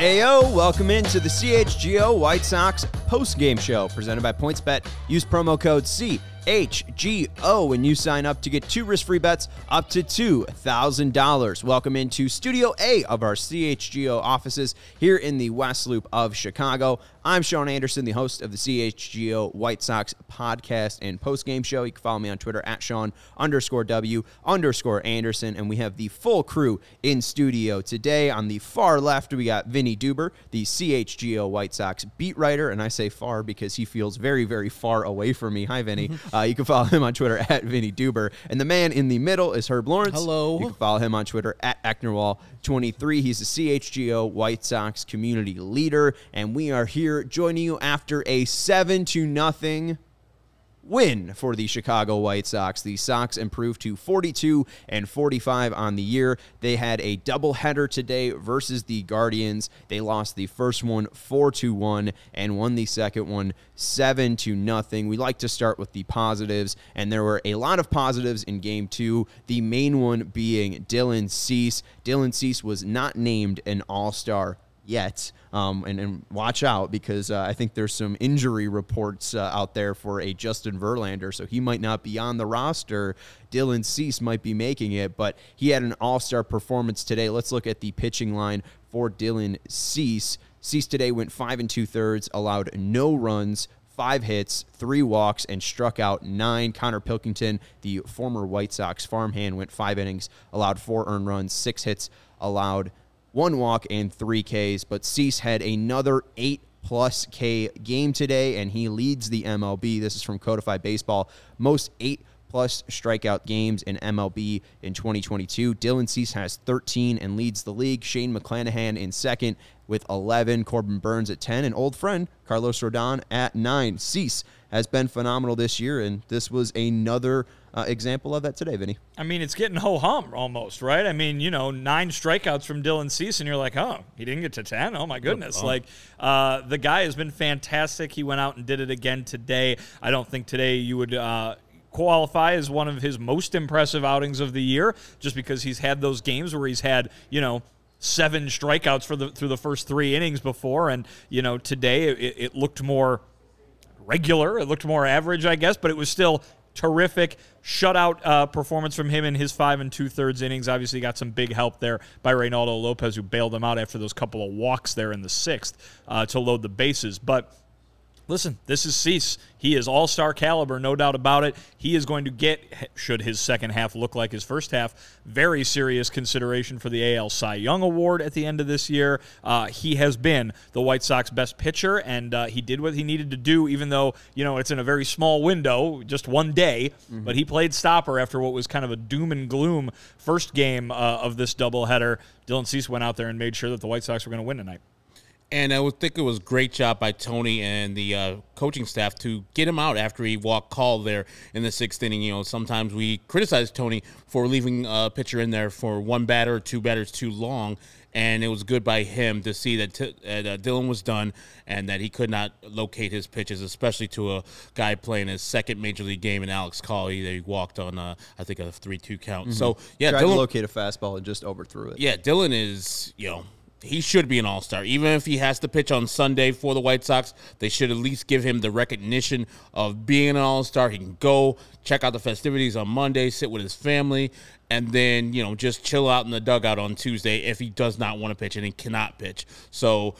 Ayo, welcome into the CHGO White Sox post-game show presented by PointsBet. Use promo code CHGO when you sign up to get two risk-free bets up to $2,000. Welcome into Studio A of our CHGO offices here in the West Loop of Chicago. I'm Sean Anderson, the host of the CHGO White Sox podcast and post-game show. You can follow me on Twitter at Sean underscore W underscore Anderson. And we have the full crew in studio today. On the far left, we got Vinnie Duber, the CHGO White Sox beat writer. And I say far because he feels very, very far away from me. Hi, Vinnie. Uh, you can follow him on Twitter at Vinnie Duber. And the man in the middle is Herb Lawrence. Hello. You can follow him on Twitter at Ecknerwall23. He's a CHGO White Sox community leader. And we are here joining you after a 7 to nothing win for the Chicago White Sox. The Sox improved to 42 and 45 on the year. They had a doubleheader today versus the Guardians. They lost the first one 4 to 1 and won the second one 7 to nothing. We like to start with the positives and there were a lot of positives in game 2. The main one being Dylan Cease. Dylan Cease was not named an All-Star yet. Um, and, and watch out because uh, I think there's some injury reports uh, out there for a Justin Verlander, so he might not be on the roster. Dylan Cease might be making it, but he had an all star performance today. Let's look at the pitching line for Dylan Cease. Cease today went five and two thirds, allowed no runs, five hits, three walks, and struck out nine. Connor Pilkington, the former White Sox farmhand, went five innings, allowed four earned runs, six hits, allowed one walk and three Ks. But Cease had another eight plus K game today, and he leads the MLB. This is from Codify Baseball. Most eight plus strikeout games in MLB in 2022. Dylan Cease has 13 and leads the league. Shane McClanahan in second with 11. Corbin Burnes at 10. And old friend Carlos Rodon at 9. Cease has been phenomenal this year, and this was another uh, example of that today, Vinnie. I mean, it's getting ho hum almost, right? I mean, you know, nine strikeouts from Dylan Cease, and you're like, oh, he didn't get to 10? Oh, my goodness. Oh. Like, uh, the guy has been fantastic. He went out and did it again today. I don't think today you would. Uh, qualify as one of his most impressive outings of the year just because he's had those games where he's had, you know, seven strikeouts for the through the first three innings before and you know today it, it looked more regular it looked more average i guess but it was still terrific shutout uh, performance from him in his five and two thirds innings. Obviously, got some big help there by Reynaldo Lopez, who bailed him out after those couple of walks there in the sixth uh, to load the bases. But listen, this is Cease. He is all star caliber, no doubt about it. He is going to get, should his second half look like his first half, very serious consideration for the AL Cy Young Award at the end of this year. Uh, he has been the White Sox best pitcher, and uh, he did what he needed to do, even though, you know, it's in a very small window, just one day. Mm-hmm. But he played stopper after what was kind of a doom and gloom first game uh, of this doubleheader. Dylan Cease went out there and made sure that the White Sox were going to win tonight. And I would think it was a great job by Tony and the uh, coaching staff to get him out after he walked call there in the sixth inning. You know, sometimes we criticize Tony for leaving a pitcher in there for one batter or two batters too long. And it was good by him to see that t- uh, Dylan was done and that he could not locate his pitches, especially to a guy playing his second major league game in Alex Coley. They walked on, uh, I think, a three-two count. Mm-hmm. So yeah, Tried Dylan, to locate a fastball and just overthrew it. Yeah, Dylan is you know he should be an all star. Even if he has to pitch on Sunday for the White Sox, they should at least give him the recognition of being an all star. He can go check out the festivities on Monday, sit with his family, and then, you know, just chill out in the dugout on Tuesday if he does not want to pitch and he cannot pitch. So,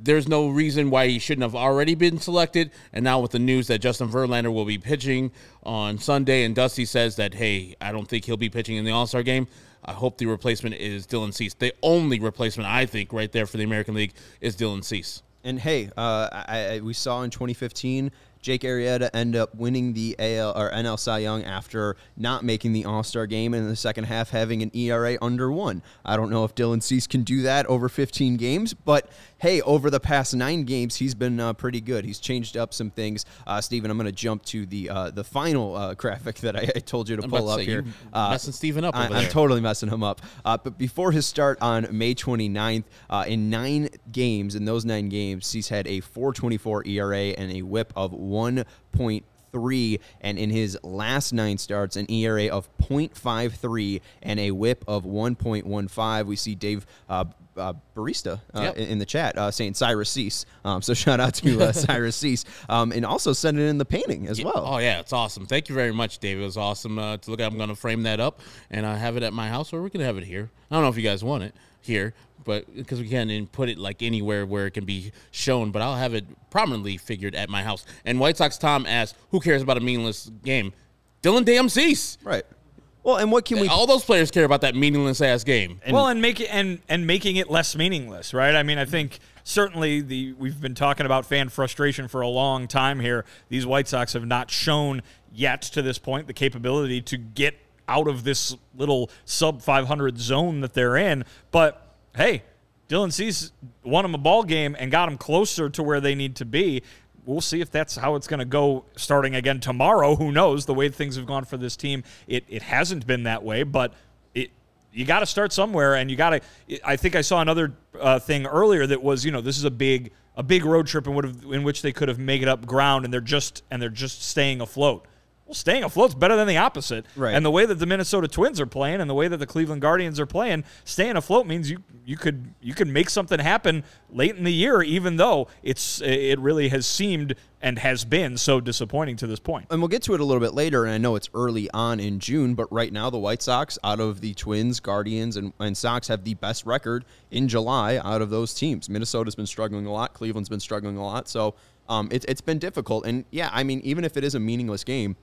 there's no reason why he shouldn't have already been selected. And now with the news that Justin Verlander will be pitching on Sunday, and Dusty says that, hey, I don't think he'll be pitching in the All Star game. I hope the replacement is Dylan Cease. The only replacement I think right there for the American League is Dylan Cease. And hey, uh, I, I, we saw in 2015 Jake Arrieta end up winning the AL or NL Cy Young after not making the All Star game and in the second half having an ERA under one. I don't know if Dylan Cease can do that over 15 games, but hey, over the past nine games, he's been uh, pretty good. He's changed up some things. Uh, Steven, I'm going to jump to the uh, the final uh, graphic that I, I, told you to I'm pull up here. Uh, messing Steven up. I, am totally messing him up. Uh, but before his start on May 29th, uh, in nine games, in those nine games, he's had a 4.24 ERA and a WHIP of 1.3, and in his last nine starts, an ERA of 0.53 and a WHIP of 1.15. We see Dave uh, uh, barista uh, yep. in, the chat uh, saying Cyrus Cease. Um, so shout out to uh, Cyrus Cease, um, and also send it in the painting as yeah. well. Oh yeah, it's awesome. Thank you very much, Dave. It was awesome uh, to look at. I'm going to frame that up and I have it at my house, or we can have it here. I don't know if you guys want it here, but because we can't put it like anywhere where it can be shown, but I'll have it prominently figured at my house. And White Sox Tom asked, "Who cares about a meaningless game?" Dylan Damn Cease. Right. Well, and what can we? All those players care about that meaningless ass game. And well, and make it and and making it less meaningless, right? I mean, I think certainly the we've been talking about fan frustration for a long time here. These White Sox have not shown yet to this point the capability to get out of this little sub 500 zone that they're in. But hey, Dylan Cease won them a ball game and got them closer to where they need to be we'll see if that's how it's going to go starting again tomorrow. Who knows? The way things have gone for this team, it, it hasn't been that way, but it you got to start somewhere, and you got to. I think I saw another uh, thing earlier that was, you know, this is a big a big road trip in, in which they could have made it up ground, and they're just and they're just staying afloat well, staying afloat's better than the opposite. Right. And the way that the Minnesota Twins are playing and the way that the Cleveland Guardians are playing, staying afloat means you you could you could make something happen late in the year, even though it's it really has seemed and has been so disappointing to this point. And we'll get to it a little bit later, and I know it's early on in June, but right now the White Sox, out of the Twins, Guardians, and, and Sox, have the best record in July out of those teams. Minnesota's been struggling a lot, Cleveland's been struggling a lot, so um, it, it's been difficult. And yeah, I mean, even if it is a meaningless game,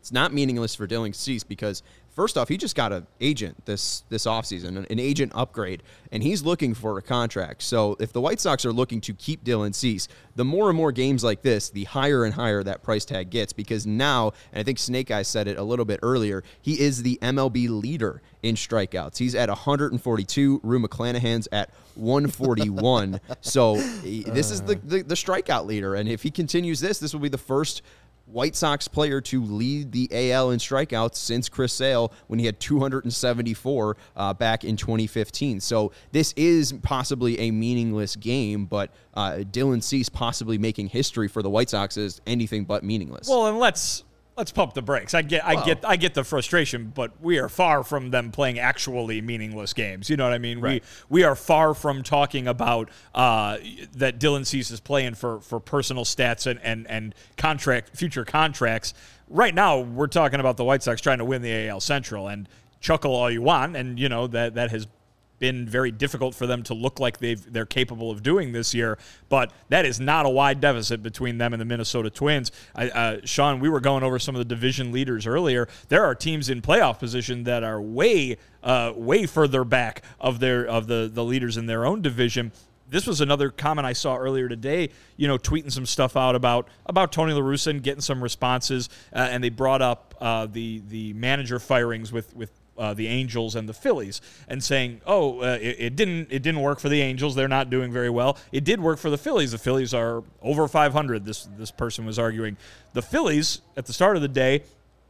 it's not meaningless for Dylan Cease because first off, he just got an agent this this offseason, an agent upgrade, and he's looking for a contract. So if the White Sox are looking to keep Dylan Cease, the more and more games like this, the higher and higher that price tag gets because now, and I think Snake Eyes said it a little bit earlier, he is the MLB leader in strikeouts. He's at 142. Rue McClanahan's at 141. so this is the, uh. the, the strikeout leader, and if he continues this, this will be the first White Sox player to lead the AL in strikeouts since Chris Sale when he had 274 uh, back in 2015. So this is possibly a meaningless game, but uh, Dylan Cease possibly making history for the White Sox is anything but meaningless. Well, and let's let's pump the brakes. I get, I well, get, I get the frustration, but we are far from them playing actually meaningless games. You know what I mean? Right. We we are far from talking about uh, that Dylan Cease is playing for for personal stats and and and contract future contracts. Right now, we're talking about the White Sox trying to win the AL Central and chuckle all you want, and you know that that has been very difficult for them to look like they've they're capable of doing this year. But that is not a wide deficit between them and the Minnesota Twins. I, uh, Sean, we were going over some of the division leaders earlier. There are teams in playoff position that are way uh, way further back of their of the the leaders in their own division this was another comment I saw earlier today. You know, tweeting some stuff out about about Tony La Russa and getting some responses, uh, and they brought up uh, the the manager firings with with uh, the Angels and the Phillies and saying, "Oh, uh, it, it, didn't it didn't work for the Angels. They're not doing very well. It did work for the Phillies. The Phillies are over 500." This this person was arguing. The Phillies at the start of the day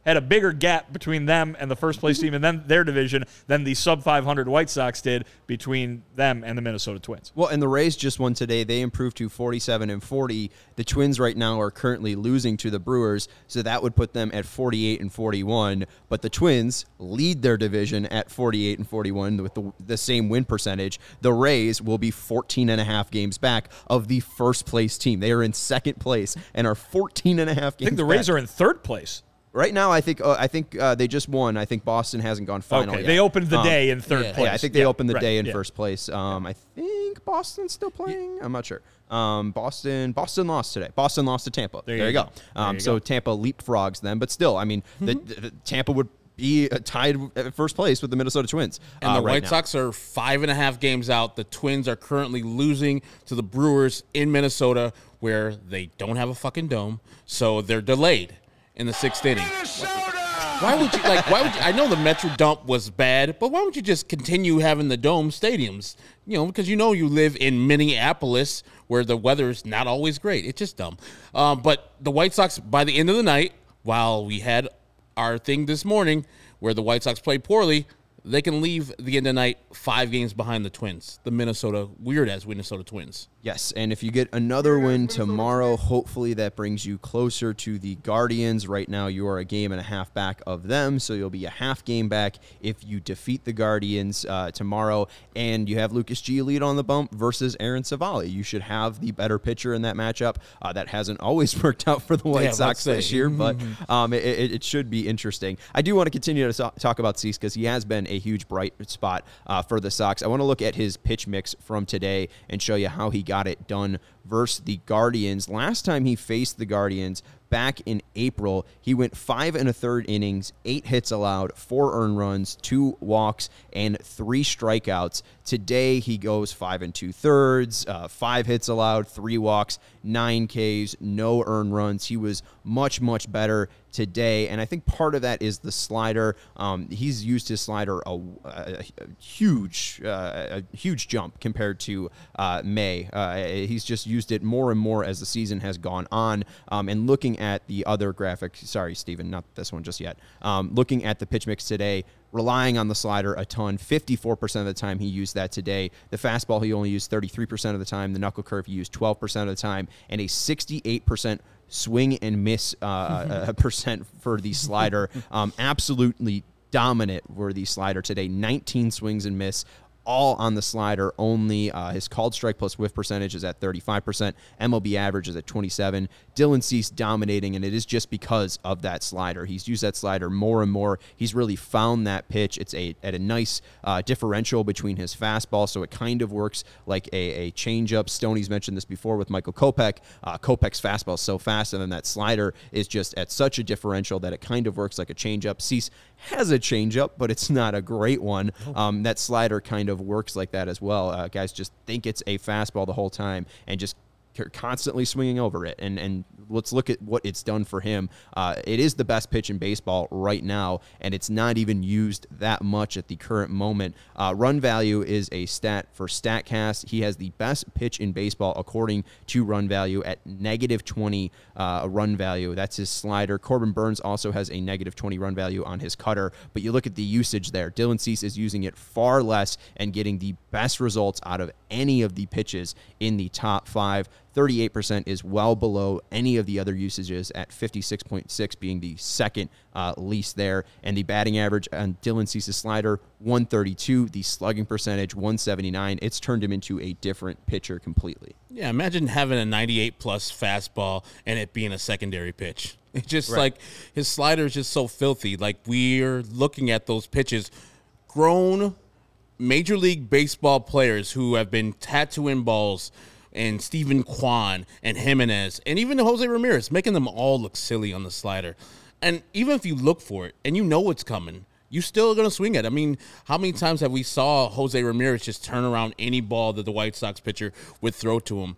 had a bigger gap between them and the first place team and then their division than the sub 500 White Sox did between them and the Minnesota Twins. Well, and the Rays just won today. They improved to 47 and 40. The Twins right now are currently losing to the Brewers, so that would put them at 48 and 41. But the Twins lead their division at 48 and 41 with the, the same win percentage. The Rays will be 14 and a half games back of the first place team. They are in second place and are 14 and a half games I think the Rays back. are in third place. Right now, I think uh, I think uh, they just won. I think Boston hasn't gone final Okay, yet. they opened the Um, day in third yeah. place. yeah, I think they opened the right, day in yeah. first place. Um, I think Boston's still playing. I'm not sure. Um, Boston, Boston lost today. Boston lost to Tampa. There, you you go. go. There Um, you so go. Tampa leapfrogs them, but still, I mean, the, Mm-hmm. the- Tampa would be uh, tied at first place with the Minnesota Twins. And uh, the right White now. Sox are five and a half games out. The Twins are currently losing to the Brewers in Minnesota, where they don't have a fucking dome, so they're delayed in the sixth inning. Why would you like? Why would you? I know the Metro dump was bad, but why would you just continue having the dome stadiums? You know, because you know you live in Minneapolis, where the weather is not always great. It's just dumb. Um, but the White Sox, by the end of the night, while we had our thing this morning, where the White Sox played poorly, they can leave the end of the night five games behind the Twins, the Minnesota weird as Minnesota Twins. Yes, and if you get another win tomorrow, hopefully that brings you closer to the Guardians. Right now, you are a game and a half back of them, so you'll be a half game back if you defeat the Guardians uh, tomorrow. And you have Lucas Giolito on the bump versus Aaron Civale. You should have the better pitcher in that matchup. Uh, that hasn't always worked out for the White Yeah, Sox this year, but um, it, it, it should be interesting. I do want to continue to talk about Cease because he has been a huge bright spot uh, for the Sox. I want to look at his pitch mix from today and show you how he got it done versus the Guardians. Last time he faced the Guardians back in April, he went five and a third innings, eight hits allowed, four earned runs, two walks, and three strikeouts. Today he goes five and two thirds, uh, five hits allowed, three walks, nine Ks, no earned runs. He was much much better today, and I think part of that is the slider. Um, he's used his slider a, a, a huge uh, a huge jump compared to uh, May. Uh, he's just used it more and more as the season has gone on. Um, and looking at the other graphic, sorry, Stephen, not this one just yet. Um, looking at the pitch mix today, relying on the slider a ton. 54% of the time he used that today. The fastball he only used 33% of the time. The knuckle curve he used 12% of the time, and a 68% swing and miss uh, percent for the slider. Um, absolutely dominant were the slider today. 19 swings and miss. All on the slider only. Uh, his called strike plus whiff percentage is at 35%. MLB average is at 27. Dylan Cease dominating, and it is just because of that slider. He's used that slider more and more. He's really found that pitch. It's a at a nice uh, differential between his fastball, so it kind of works like a, a changeup. Stoney's mentioned this before with Michael Kopech. Uh, Kopech's fastball is so fast, and then that slider is just at such a differential that it kind of works like a changeup. Cease has a changeup, but it's not a great one. Um, that slider kind of works like that as well. Uh, guys just think it's a fastball the whole time and just constantly swinging over it. And and let's look at what it's done for him. Uh, it is the best pitch in baseball right now, and it's not even used that much at the current moment. Uh, run value is a stat for Statcast. He has the best pitch in baseball according to run value at negative 20 uh, run value. That's his slider. Corbin Burnes also has a negative 20 run value on his cutter, but you look at the usage there. Dylan Cease is using it far less and getting the best results out of any of the pitches in the top five. 38% is well below any of the other usages at 56.6 being the second uh, least there. And the batting average on Dylan Cease's slider, 132. The slugging percentage, 179. It's turned him into a different pitcher completely. Yeah, imagine having a 98 plus fastball and it being a secondary pitch. It's just like his slider is just so filthy. Like we're looking at those pitches, grown Major League Baseball players who have been tattooing balls, and Steven Kwan and Jimenez, and even Jose Ramirez, making them all look silly on the slider. And even if you look for it and you know it's coming, you still gonna swing it. I mean, how many times have we saw Jose Ramirez just turn around any ball that the White Sox pitcher would throw to him?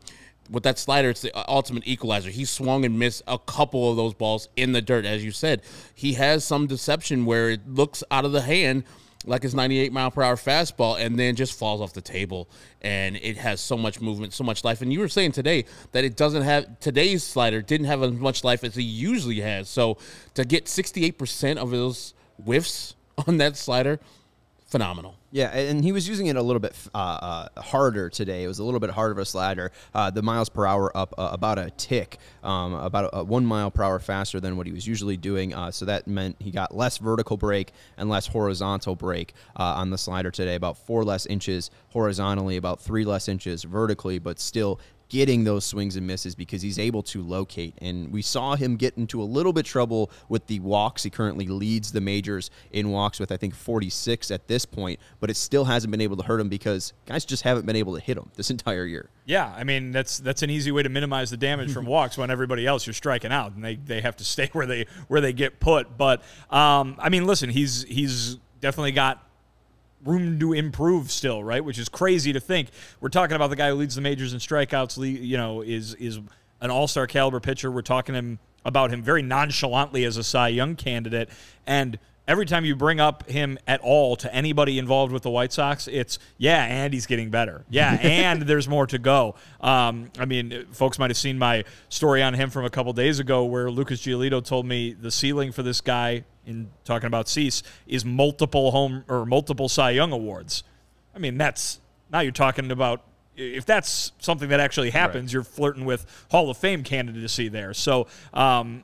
With that slider, it's the ultimate equalizer. He swung and missed a couple of those balls in the dirt, as you said. He has some deception where it looks out of the hand, like his 98 mile per hour fastball and then just falls off the table and it has so much movement so much life. And you were saying today that it doesn't have today's slider didn't have as much life as he usually has. So to get 68% of those whiffs on that slider phenomenal Yeah, and he was using it a little bit uh, uh, harder today. It was a little bit harder of a slider. Uh, the miles per hour up uh, about a tick, um, about a, a one mile per hour faster than what he was usually doing. Uh, so that meant he got less vertical break and less horizontal break uh, on the slider today. About four less inches horizontally, about three less inches vertically, but still getting those swings and misses because he's able to locate. And we saw him get into a little bit trouble with the walks. He currently leads the majors in walks with I think 46 at this point, but it still hasn't been able to hurt him because guys just haven't been able to hit him this entire year. Yeah, I mean that's that's an easy way to minimize the damage from walks when everybody else you're striking out and they, they have to stay where they where they get put. But um, I mean, listen, he's he's definitely got room to improve still, right? Which is crazy to think. We're talking about the guy who leads the majors in strikeouts. You know, is is an all star caliber pitcher. We're talking him about him very nonchalantly as a Cy Young candidate, and every time you bring up him at all to anybody involved with the White Sox, it's yeah, and he's getting better. Yeah, and there's more to go. Um, I mean, folks might have seen my story on him from a couple days ago, where Lucas Giolito told me the ceiling for this guy in talking about Cease is multiple home or multiple Cy Young awards. I mean, that's now you're talking about if that's something that actually happens, Right. you're flirting with Hall of Fame candidacy there. So um,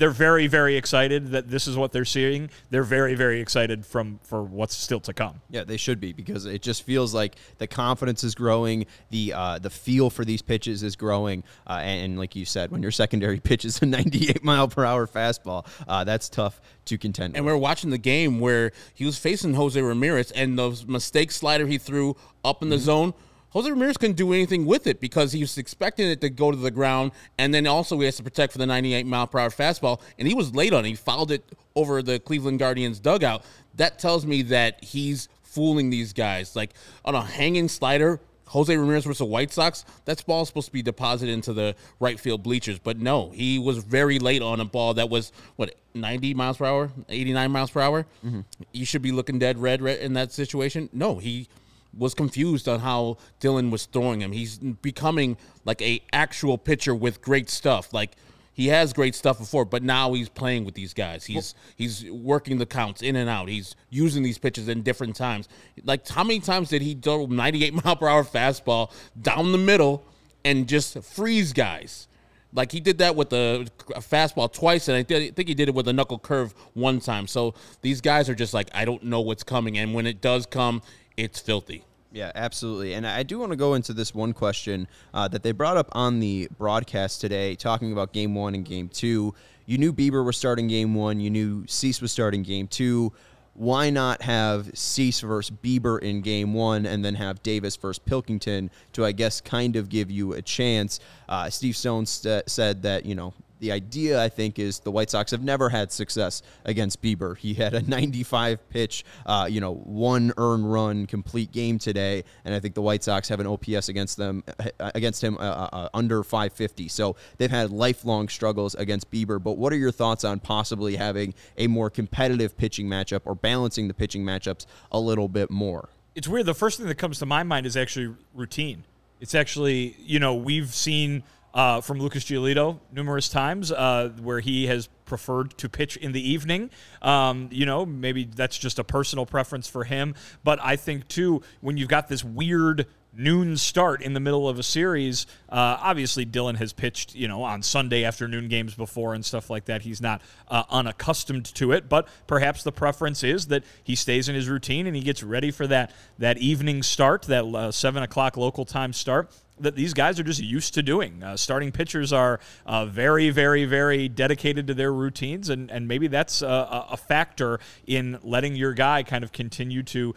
they're very, very excited that this is what they're seeing. They're very, very excited from for what's still to come. Yeah, they should be because it just feels like the confidence is growing, the uh, the feel for these pitches is growing, uh, and, and like you said, when your secondary pitch is a 98 mile per hour fastball, uh, that's tough to contend. And with. we are watching the game where he was facing Jose Ramirez, and those mistake slider he threw up in the zone. Jose Ramirez couldn't do anything with it because he was expecting it to go to the ground, and then also he has to protect for the 98 mile per hour fastball, and he was late on it. He fouled it over the Cleveland Guardians dugout. That tells me that he's fooling these guys. Like on a hanging slider, Jose Ramirez versus the White Sox, that ball's supposed to be deposited into the right field bleachers. But no, he was very late on a ball that was, what, 90 miles per hour, 89 miles per hour? Mm-hmm. You should be looking dead red, red in that situation. No, he was confused on how Dylan was throwing him. He's becoming like a actual pitcher with great stuff. Like he has great stuff before, but now he's playing with these guys. He's he's working the counts in and out. He's using these pitches in different times. Like how many times did he throw 98 mile per hour fastball down the middle and just freeze guys? Like he did that with the fastball twice, and I did- think he did it with a knuckle curve one time. So these guys are just like, I don't know what's coming, and when it does come, it's filthy. Yeah, absolutely. And I do want to go into this one question uh, that they brought up on the broadcast today, talking about game one and game two. You knew Bieber was starting game one, you knew Cease was starting game two. Why not have Cease versus Bieber in game one and then have Davis versus Pilkington to, I guess, kind of give you a chance? Uh, Steve Stone st- said that, you know, the idea, I think, is the White Sox have never had success against Bieber. He had a 95 pitch, uh, you know, one earn run complete game today, and I think the White Sox have an OPS against them uh, against him uh, uh, uh, under 550. So they've had lifelong struggles against Bieber. But what are your thoughts on possibly having a more competitive pitching matchup or balancing the pitching matchups a little bit more? it's weird. The first thing that comes to my mind is actually routine. It's actually, you know, we've seen uh, from Lucas Giolito numerous times uh, where he has preferred to pitch in the evening. Um, you know, maybe that's just a personal preference for him. But I think, too, when you've got this weird noon start in the middle of a series. Uh, obviously, Dylan has pitched, you know, on Sunday afternoon games before and stuff like that. He's not uh, unaccustomed to it, but perhaps the preference is that he stays in his routine and he gets ready for that that evening start, that uh, seven o'clock local time start. That these guys are just used to doing. Uh, starting pitchers are uh, very, very, very dedicated to their routines, and, and maybe that's a, a a factor in letting your guy kind of continue to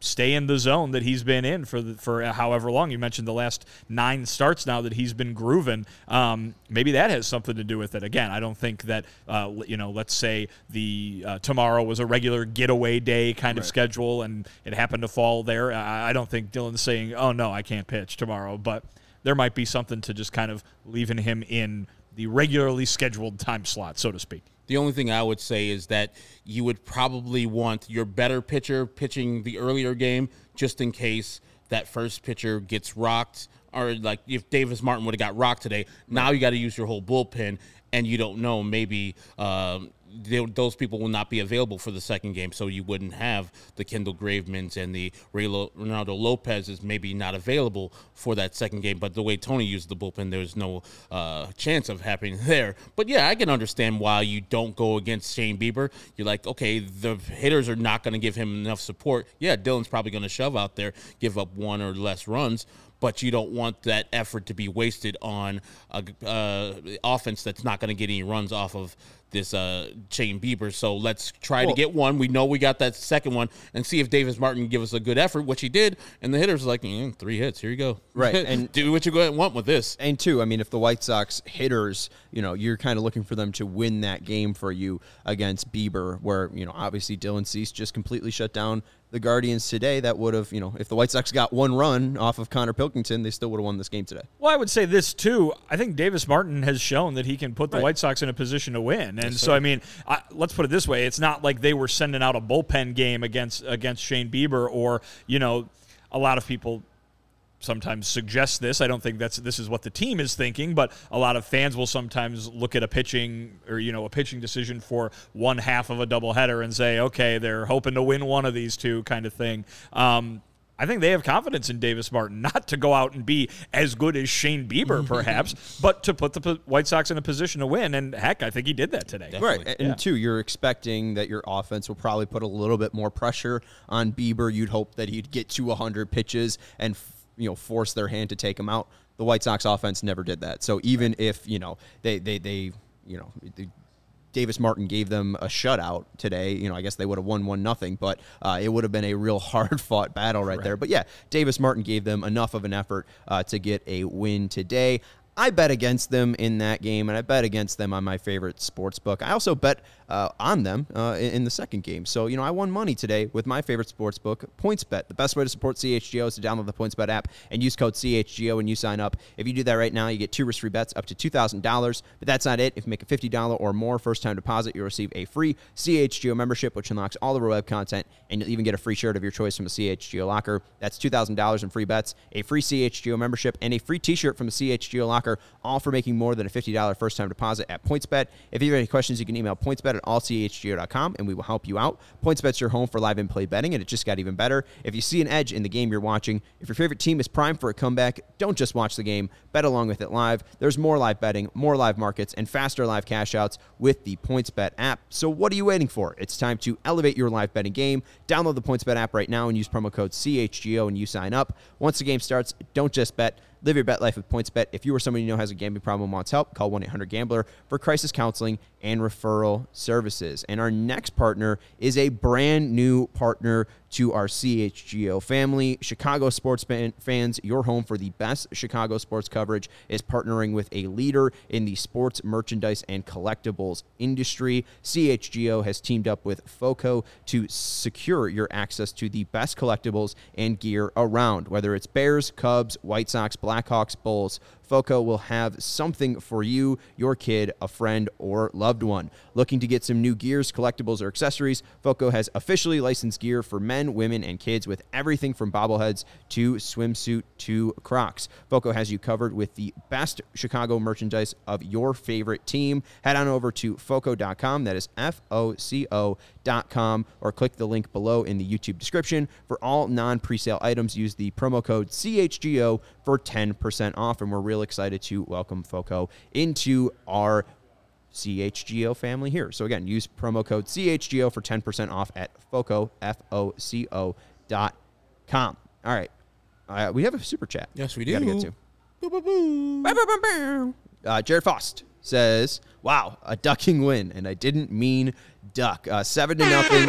stay in the zone that he's been in for the, for however long. You mentioned the last nine starts now that he's been grooving. Um, maybe that has something to do with it. Again, I don't think that uh, you know. Let's say the uh, tomorrow was a regular getaway day kind of schedule, and it happened to fall there. I, I don't think Dylan's saying, "Oh no, I can't pitch tomorrow," but. There might be something to just kind of leaving him in the regularly scheduled time slot, so to speak. The only thing I would say is that you would probably want your better pitcher pitching the earlier game just in case that first pitcher gets rocked or like if Davis Martin would have got rocked today, now you got to use your whole bullpen and you don't know maybe um, they, those people will not be available for the second game, so you wouldn't have the Kendall Gravemans and the Reynaldo Lopez is maybe not available for that second game. But the way Tony used the bullpen, there's no uh, chance of happening there. But yeah, I can understand why you don't go against Shane Bieber. You're like, okay, the hitters are not going to give him enough support. Yeah, Dylan's probably going to shove out there, give up one or less runs but you don't want that effort to be wasted on a uh, offense that's not going to get any runs off of this uh, Shane Bieber. So let's try well, to get one. We know we got that second one and see if Davis Martin give us a good effort, which he did. And the hitters like, mm, three hits. Here you go. Right. And do what you want with this. And two, I mean, if the White Sox hitters, you know, you're kind of looking for them to win that game for you against Bieber, where, you know, obviously Dylan Cease just completely shut down the Guardians today that would have, you know, if the White Sox got one run off of Connor Pilkington, they still would have won this game today. Well, I would say this too. I think Davis Martin has shown that he can put the right. White Sox in a position to win, and yes, so I mean, I, let's put it this way: it's not like they were sending out a bullpen game against against Shane Bieber, or you know, a lot of people sometimes suggest this. I don't think that's this is what the team is thinking, but a lot of fans will sometimes look at a pitching or you know a pitching decision for one half of a doubleheader and say, okay, they're hoping to win one of these two, kind of thing. Um, I think they have confidence in Davis Martin, not to go out and be as good as Shane Bieber, perhaps, but to put the White Sox in a position to win. And heck, I think he did that today. Definitely. Right. And yeah. two, you're expecting that your offense will probably put a little bit more pressure on Bieber. You'd hope that he'd get to 100 pitches and you know force their hand to take him out. The White Sox offense never did that. So even right. if you know they they they you know. They, Davis Martin gave them a shutout today. You know, I guess they would have won one nothing, but uh, it would have been a real hard fought battle right, right, there. But yeah, Davis Martin gave them enough of an effort uh, to get a win today. I bet against them in that game, and I bet against them on my favorite sports book. I also bet uh, on them uh, in the second game. So, you know, I won money today with my favorite sports book, PointsBet. The best way to support CHGO is to download the PointsBet app and use code CHGO when you sign up. If you do that right now, you get two risk free bets up to $2,000. But that's not it. If you make a $50 or more first time deposit, you'll receive a free CHGO membership, which unlocks all the web content, and you'll even get a free shirt of your choice from the CHGO locker. That's $2,000 in free bets, a free CHGO membership, and a free t shirt from the CHGO locker, all for making more than a $50 first time deposit at PointsBet. If you have any questions, you can email pointsbet at allchgo.com and we will help you out. PointsBet's your home for live in play betting, and it just got even better. If you see an edge in the game you're watching, if your favorite team is primed for a comeback, don't just watch the game, bet along with it live. There's more live betting, more live markets, and faster live cash outs with the PointsBet app. So what are you waiting for? It's time to elevate your live betting game. Download the PointsBet app right now and use promo code CHGO and you sign up. Once the game starts, don't just bet Live your bet life with PointsBet. If you or someone you know has a gambling problem and wants help, call 1 800 Gambler for crisis counseling and referral services. And our next partner is a brand new partner to our CHGO family. Chicago sports fans, your home for the best Chicago sports coverage is partnering with a leader in the sports merchandise and collectibles industry. CHGO has teamed up with FOCO to secure your access to the best collectibles and gear around, whether it's Bears, Cubs, White Sox, Blackhawks, Bulls. FOCO will have something for you, your kid, a friend, or loved one. Looking to get some new gears, collectibles, or accessories? FOCO has officially licensed gear for men, women, and kids with everything from bobbleheads to swimsuit to Crocs. FOCO has you covered with the best Chicago merchandise of your favorite team. Head on over to FOCO.com. That is F O C O.com or click the link below in the YouTube description. For all non presale items, use the promo code CHGO for 10% off. And we're real excited to welcome FOCO into our CHGO family here. So again, use promo code CHGO for 10% off at FOCO, F-O-C-O dot com. All right. Uh, we have a super chat. Yes, we do. We gotta get to. Uh, Jared Faust says, "Wow, a ducking win, and I didn't mean duck. Uh, seven to nothing.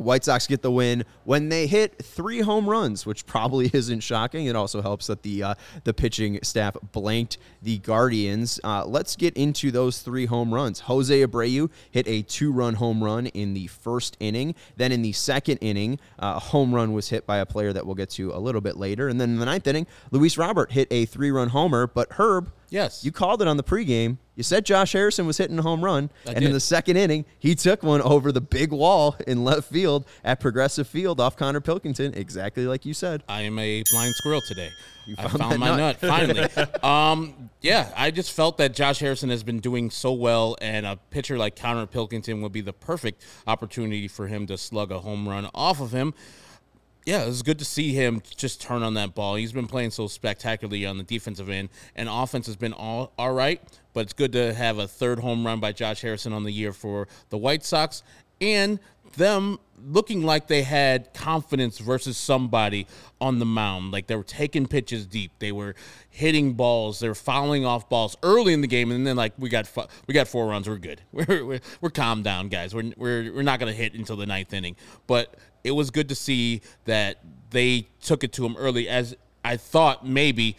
White Sox get the win when they hit three home runs, which probably isn't shocking. It also helps that the uh, the pitching staff blanked the Guardians. Uh, let's get into those three home runs. Jose Abreu hit a two run home run in the first inning. Then in the second inning, uh, a home run was hit by a player that we'll get to a little bit later. And then in the ninth inning, Luis Robert hit a three run homer. But Herb, Yes. you called it on the pregame. You said Josh Harrison was hitting a home run, I and in the second inning, he took one over the big wall in left field at Progressive Field off Connor Pilkington, exactly like you said. I am a blind squirrel today. You found found my nut. nut, finally. um, yeah, I just felt that Josh Harrison has been doing so well, and a pitcher like Connor Pilkington would be the perfect opportunity for him to slug a home run off of him. Yeah, it was good to see him just turn on that ball. He's been playing so spectacularly on the defensive end, and offense has been all all right. But it's good to have a third home run by Josh Harrison on the year for the White Sox, and them looking like they had confidence versus somebody on the mound. Like they were taking pitches deep, they were hitting balls, they were fouling off balls early in the game, and then like we got fu- we got four runs, we're good. We're we're, we're calm down, guys. We're we're we're not gonna hit until the ninth inning, but it was good to see that they took it to him early. As I thought, maybe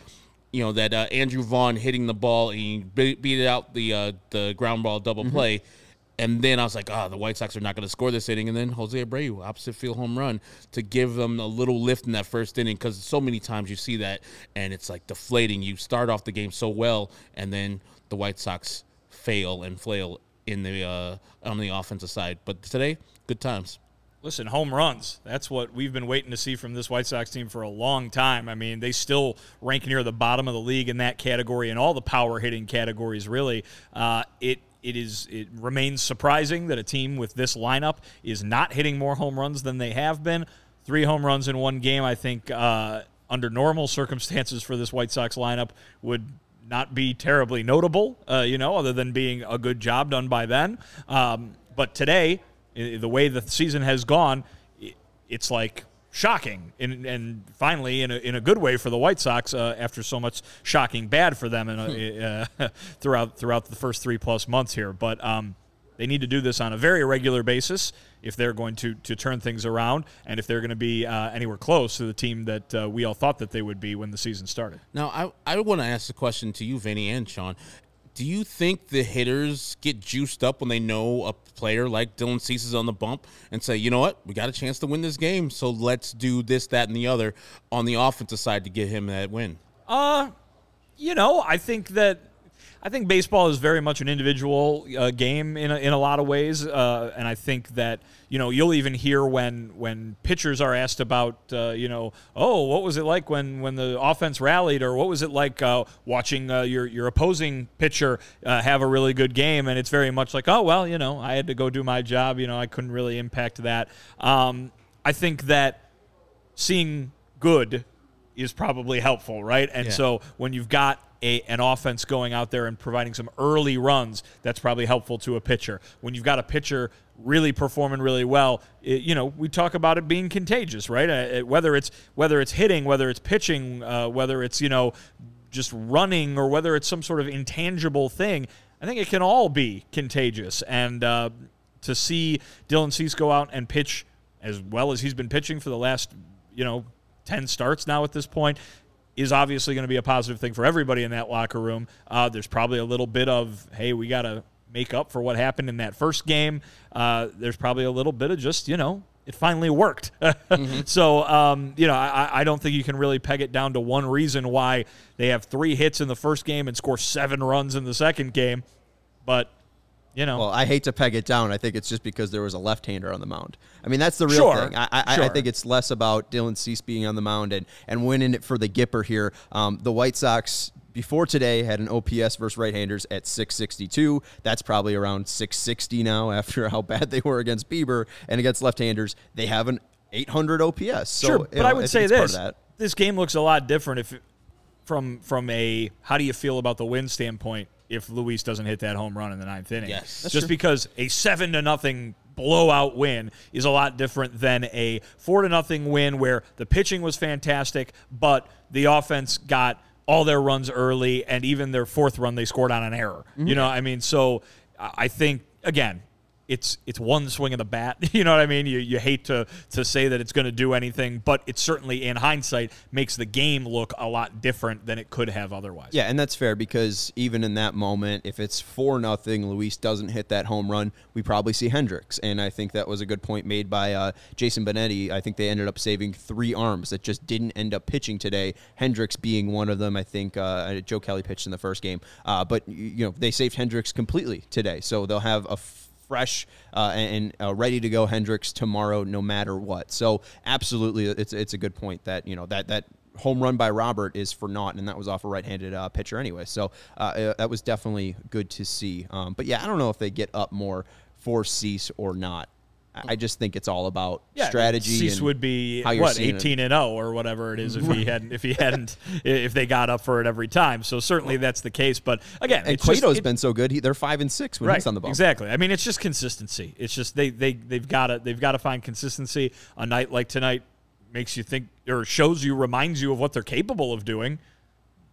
you know that uh, Andrew Vaughn hitting the ball and he be- beat out the uh, the ground ball double play. And then I was like, oh, the White Sox are not going to score this inning. And then Jose Abreu, opposite field home run to give them a little lift in that first inning because so many times you see that and it's like deflating. You start off the game so well, and then the White Sox fail and flail in the uh, on the offensive side. But today, good times. Listen, home runs. That's what we've been waiting to see from this White Sox team for a long time. I mean, they still rank near the bottom of the league in that category and all the power hitting categories, really. Uh, it it is it remains surprising that a team with this lineup is not hitting more home runs than they have been. Three home runs in one game, I think, uh, under normal circumstances for this White Sox lineup would not be terribly notable, uh, you know, other than being a good job done by then. Um, but today, the way the season has gone, it's like shocking and, and finally in a, in a good way for the White Sox uh, after so much shocking bad for them in a, uh, throughout throughout the first three plus months here. But um, they need to do this on a very regular basis if they're going to to turn things around and if they're going to be uh, anywhere close to the team that uh, we all thought that they would be when the season started. Now, I, I want to ask the question to you, Vinnie and Sean. Do you think the hitters get juiced up when they know a player like Dylan Cease is on the bump and say, you know what, we got a chance to win this game, so let's do this, that, and the other on the offensive side to get him that win? Uh, you know, I think that I think baseball is very much an individual uh, game in a, in a lot of ways, uh, and I think that you know you'll even hear when when pitchers are asked about uh, you know oh what was it like when when the offense rallied or what was it like uh, watching uh, your your opposing pitcher uh, have a really good game, and it's very much like oh well you know I had to go do my job, you know I couldn't really impact that. Um, I think that seeing good is probably helpful, right? And Yeah. so when you've got a, an offense going out there and providing some early runs, that's probably helpful to a pitcher. When you've got a pitcher really performing really well, it, you know, we talk about it being contagious, right? Uh, whether it's whether it's hitting, whether it's pitching, uh, whether it's you know just running, or whether it's some sort of intangible thing, I think it can all be contagious. And uh, to see Dylan Cease go out and pitch as well as he's been pitching for the last, you know, 10 starts now at this point is obviously going to be a positive thing for everybody in that locker room. Uh, there's probably a little bit of, hey, we got to make up for what happened in that first game. Uh, there's probably a little bit of just, you know, it finally worked. So, um, you know, I, I don't think you can really peg it down to one reason why they have three hits in the first game and score seven runs in the second game. But, you know, Well, I hate to peg it down. I think it's just because there was a left-hander on the mound. I mean, that's the real Sure, thing. I, I, I think it's less about Dylan Cease being on the mound and, and winning it for the Gipper here. Um, the White Sox before today had an OPS versus right-handers at 662. That's probably around 660 now after how bad they were against Bieber and against left-handers. They have an 800 OPS. So, sure, you but know, I would think say this: that. this game looks a lot different if, from from a how do you feel about the win standpoint if Luis doesn't hit that home run in the ninth inning? Yes. That's just because a seven to nothing blowout win is a lot different than a four to nothing win where the pitching was fantastic, but the offense got all their runs early, and even their fourth run they scored on an error. You mm-hmm. know, I mean, so I I think again it's it's one swing of the bat. You know what I mean? You, you hate to to say that it's going to do anything, but it certainly, in hindsight, makes the game look a lot different than it could have otherwise. Yeah, and that's fair because even in that moment, if it's four nothing, Luis doesn't hit that home run, we probably see Hendriks, and I think that was a good point made by uh, Jason Benetti. I think they ended up saving three arms that just didn't end up pitching today. Hendriks being one of them. I think uh, Joe Kelly pitched in the first game, uh, but you know they saved Hendriks completely today, so they'll have a fresh uh, and uh, ready to go Hendriks tomorrow, no matter what. So absolutely, it's it's a good point that you know that that home run by Robert is for naught, and that was off a right-handed uh, pitcher anyway. So uh, uh, that was definitely good to see. Um, but yeah, I don't know if they get up more for Cease or not. I just think it's all about yeah, strategy. Cease would be what eighteen and zero or whatever it is if he hadn't if he hadn't if they got up for it every time. So certainly that's the case. But again, and Cueto's it, been so good. He, they're five and six when right, he's on the ball. Exactly. I mean, it's just consistency. It's just they they they've got to they've got to find consistency. A night like tonight makes you think or shows you reminds you of what they're capable of doing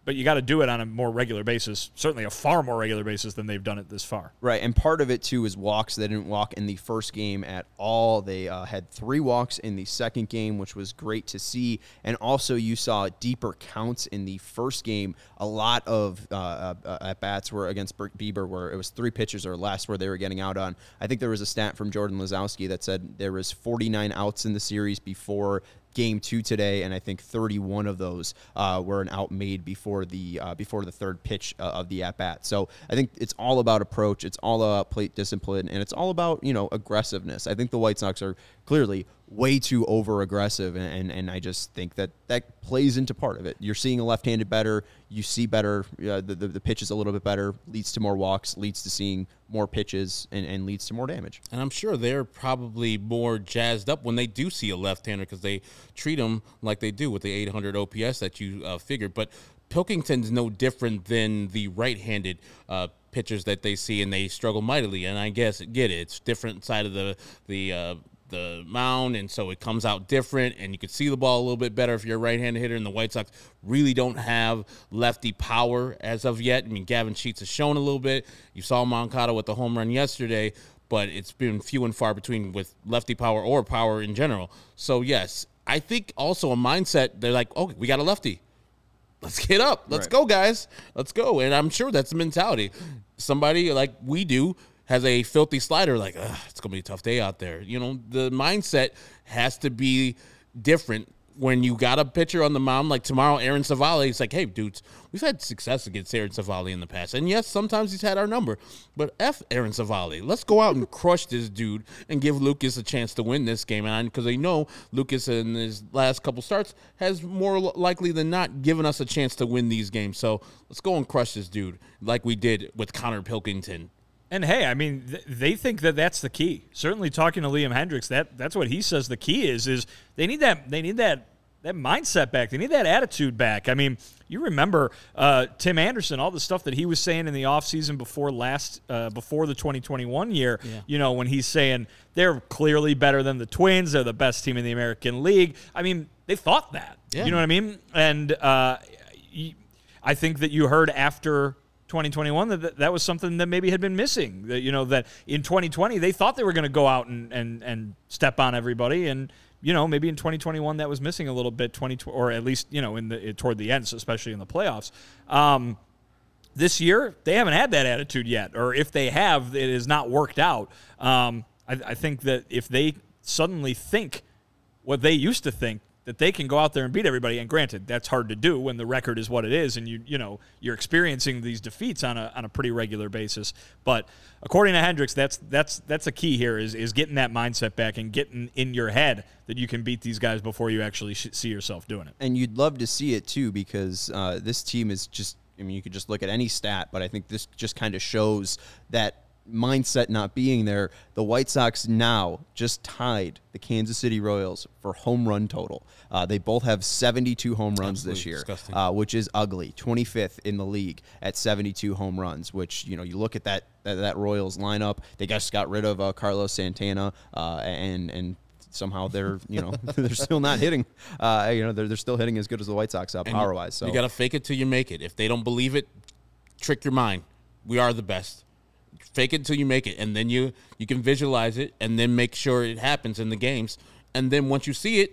but you got to do it on a more regular basis, certainly a far more regular basis than they've done it this far. Right, and part of it too is walks. They didn't walk in the first game at all. They uh, had three walks in the second game, which was great to see. And also, you saw deeper counts in the first game. A lot of uh, uh, at bats were against Bieber, where it was three pitches or less where they were getting out on. I think there was a stat from Jordan Lazowski that said there was 49 outs in the series before game two today, and I think 31 of those uh, were an out made before the uh, before the third pitch uh, of the at bat. So I think it's all about approach, it's all about plate discipline, and it's all about you know aggressiveness. I think the White Sox are clearly way too over aggressive, and, and, and I just think that that plays into part of it. You're seeing a left-handed better, you see better, uh, the, the, the pitch is a little bit better, leads to more walks, leads to seeing more pitches, and, and leads to more damage. And I'm sure they're probably more jazzed up when they do see a left-hander because they treat them like they do with the 800 OPS that you uh, figured. But Pilkington's no different than the right-handed uh, pitchers that they see, and they struggle mightily. And I guess get it; it's different side of the the uh, the mound, and so it comes out different, and you can see the ball a little bit better if you're a right-handed hitter. And the White Sox really don't have lefty power as of yet. I mean, Gavin Sheets has shown a little bit. You saw Moncada with the home run yesterday, but it's been few and far between with lefty power or power in general. So yes, I think also a mindset. They're like, oh, we got a lefty. Let's get up. Let's right. go, guys. Let's go. And I'm sure that's the mentality. Somebody like we do has a filthy slider, like it's gonna be a tough day out there. You know, the mindset has to be different when you got a pitcher on the mound like tomorrow, Aaron Civale, It's like, hey, dudes, we've had success against Aaron Civale in the past, and yes, sometimes he's had our number. But f Aaron Civale. let's go out and crush this dude and give Lucas a chance to win this game. And because I know Lucas in his last couple starts has more likely than not given us a chance to win these games. So let's go and crush this dude like we did with Konnor Pilkington and hey, I mean, th- they think that that's the key. Certainly, talking to Liam Hendriks, that that's what he says the key is. Is they need that they need that that mindset back. They need that attitude back. I mean, you remember uh, Tim Anderson, all the stuff that he was saying in the offseason before last, uh, before the 2021 year, yeah. you know, when he's saying they're clearly better than the Twins, they're the best team in the American League. I mean, they thought that. Yeah. You know what I mean? And uh, I think that you heard after 2021 that that was something that maybe had been missing. That you know that in 2020 they thought they were going to go out and, and and step on everybody, and you know maybe in 2021 that was missing a little bit. 20 or at least you know in the toward the ends, especially in the playoffs. Um, this year they haven't had that attitude yet, or if they have, it has not worked out. Um, I, I think that if they suddenly think what they used to think that they can go out there and beat everybody. And granted, that's hard to do when the record is what it is, and you you know you're experiencing these defeats on a on a pretty regular basis. But according to Hendriks, that's that's that's a key here is is getting that mindset back and getting in your head that you can beat these guys before you actually see yourself doing it. And you'd love to see it too because uh, this team is just. I mean, you could just look at any stat, but I think this just kind of shows that mindset not being there, the White Sox now just tied the Kansas City Royals for home run total. Uh, they both have 72 home runs Absolutely this year, uh, which is ugly. 25th in the league at 72 home runs. Which you know you look at that that, that Royals lineup. They just got rid of uh, Carlos Santana uh, and and somehow they're you know they're still not hitting. Uh, you know they're, they're still hitting as good as the White Sox uh, power wise. So you got to fake it till you make it. If they don't believe it, trick your mind. We are the best fake it until you make it, and then you you can visualize it, and then make sure it happens in the games, and then once you see it,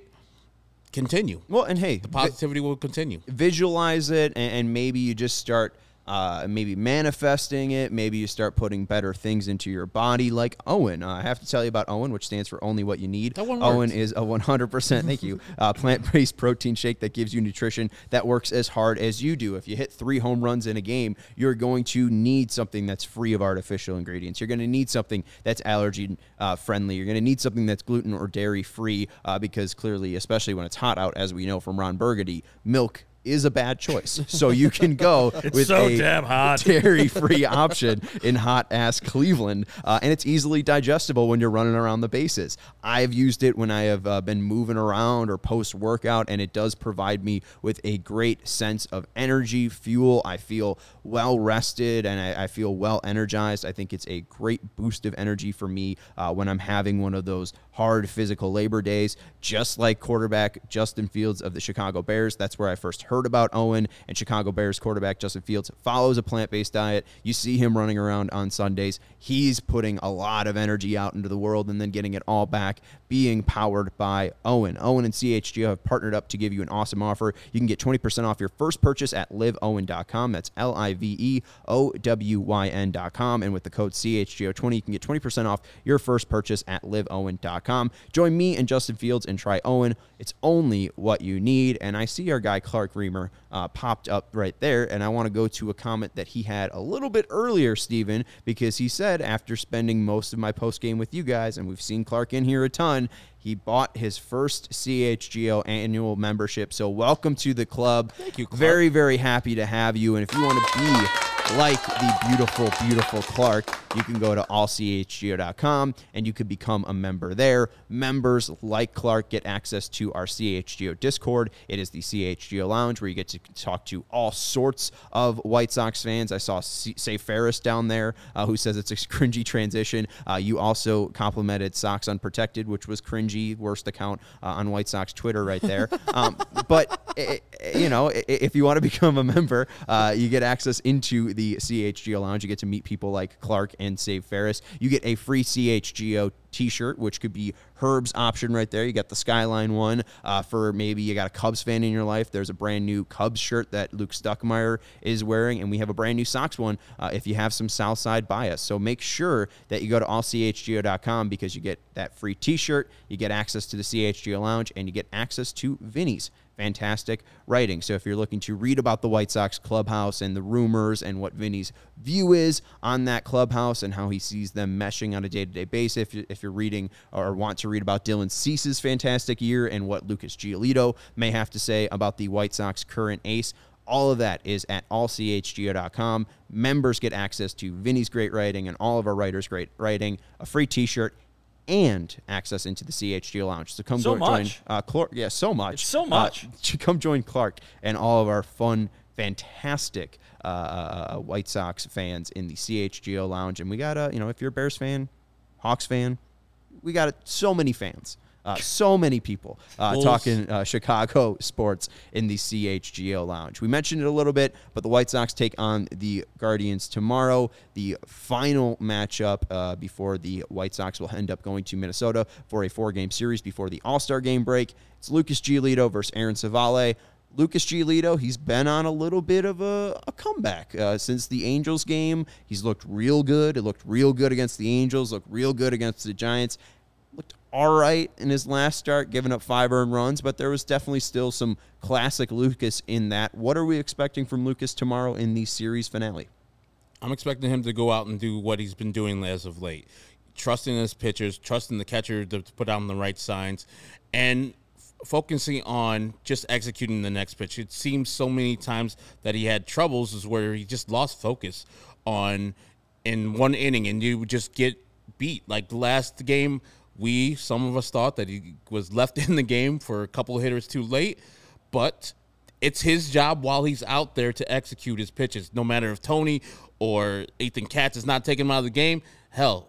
continue. Well, and hey, The positivity will continue. visualize it and, and maybe you just start uh, maybe manifesting it. Maybe you start putting better things into your body like OWYN. Uh, i have to tell you about OWYN which stands for only what you need. OWYN works. is a 100% thank you uh, plant-based protein shake that gives you nutrition that works as hard as you do. If you hit three home runs in a game you're going to need something that's free of artificial ingredients. You're going to need something that's allergy uh, friendly. You're going to need something that's gluten or dairy free uh, because clearly especially when it's hot out as we know from ron burgundy milk is a bad choice. So you can go with so a damn hot. dairy-free option in hot ass Cleveland, uh, and it's easily digestible when you're running around the bases. I've used it when I have uh, been moving around or post-workout, and it does provide me with a great sense of energy, fuel. I feel well rested and I, I feel well energized. I think it's a great boost of energy for me uh, when I'm having one of those hard physical labor days, just like quarterback Justin Fields of the Chicago Bears. That's where I first heard about OWYN and Chicago Bears quarterback Justin Fields follows a plant-based diet. You see him running around on Sundays. He's putting a lot of energy out into the world and then getting it all back being powered by OWYN. OWYN and CHGO have partnered up to give you an awesome offer. You can get 20% off your first purchase at liveowyn.com. That's L I V E O W Y N.com. And with the code CHGO20, you can get 20% off your first purchase at liveowyn.com. Join me and Justin Fields and try OWYN. It's only what you need. And I see our guy Clark Reamer uh, popped up right there. And I want to go to a comment that he had a little bit earlier, Steven, because he said after spending most of my post game with you guys, and we've seen Clark in here a ton, he bought his first CHGO annual membership. So welcome to the club. Thank you, Clark. Very, very happy to have you. And if you want to be like the beautiful, beautiful Clark, you can go to allchgo.com and you could become a member there. Members like Clark get access to our CHGO Discord. It is the CHGO Lounge where you get to talk to all sorts of White Sox fans. I saw C- Say Ferris down there uh, who says it's a cringy transition. Uh, you also complimented Sox Unprotected, which was cringy, worst account uh, on White Sox Twitter right there. Um, but eh, you know, if you want to become a member, uh, you get access into the CHGO Lounge. You get to meet people like Clark and Save Ferris. You get a free CHGO T-shirt, which could be Herb's option right there. You got the Skyline one uh, for maybe you got a Cubs fan in your life. There's a brand new Cubs shirt that Luke Stuckmeyer is wearing, and we have a brand new Sox one uh, if you have some Southside bias. So make sure that you go to allchgo.com because you get that free T-shirt, you get access to the CHGO Lounge, and you get access to Vinnie's fantastic writing. So if you're looking to read about the White Sox clubhouse and the rumors and what Vinnie's view is on that clubhouse and how he sees them meshing on a day-to-day basis, if, if you're reading or want to read about Dylan Cease's fantastic year and what Lucas Giolito may have to say about the White Sox current ace, all of that is at allchgo.com. Members get access to Vinnie's great writing and all of our writers' great writing, a free T-shirt, and access into the CHGO Lounge. So come So go- join uh, Clark. Yeah, so much. It's so Uh, much. to come join Clark and all of our fun, fantastic uh, uh, White Sox fans in the CHGO Lounge. And we got a, you know, if you're a Bears fan, Hawks fan, we got so many fans. Uh, so many people uh, talking uh, Chicago sports in the CHGO Lounge. We mentioned it a little bit, but the White Sox take on the Guardians tomorrow. The final matchup uh, before the White Sox will end up going to Minnesota for a four-game series before the All-Star game break. It's Lucas Giolito versus Aaron Civale. Lucas Giolito, he's been on a little bit of a, a comeback uh, since the Angels game. He's looked real good. It looked real good against the Angels, looked real good against the Giants. All right in his last start, giving up five earned runs, but there was definitely still some classic Lucas in that. What are we expecting from Lucas tomorrow in the series finale? I'm expecting him to go out and do what he's been doing as of late, trusting his pitchers, trusting the catcher to, put down the right signs, and focusing on just executing the next pitch. It seems so many times that he had troubles is where he just lost focus on in one inning, and you just get beat. Like the last game, we some of us thought that he was left in the game for a couple of hitters too late, but it's his job while he's out there to execute his pitches. No matter if Tony or Ethan Katz is not taking him out of the game, hell,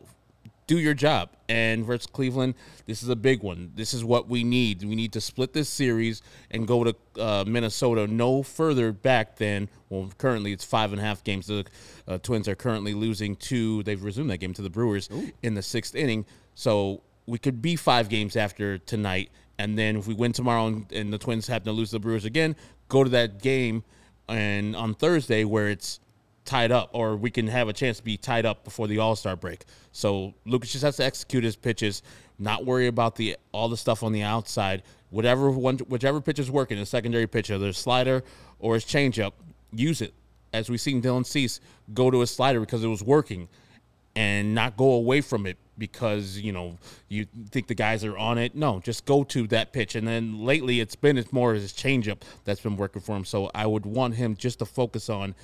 do your job. And versus Cleveland, this is a big one. This is what we need. We need to split this series and go to uh, Minnesota no further back than, well, currently it's five and a half games. The uh, Twins are currently losing two. They've resumed that game to the Brewers Ooh. in the sixth inning. So we could be five games after tonight. And then if we win tomorrow and, and the Twins happen to lose the Brewers again, go to that game and on Thursday where it's tied up, or we can have a chance to be tied up before the All Star break. So Lucas just has to execute his pitches, not worry about the all the stuff on the outside. Whatever one, whichever pitch is working, the secondary pitch, whether it's slider or his changeup, use it. As we've seen Dylan Cease go to his slider because it was working, and not go away from it because you know you think the guys are on it. No, just go to that pitch. And then lately, it's been it's more his changeup that's been working for him. So I would want him just to focus on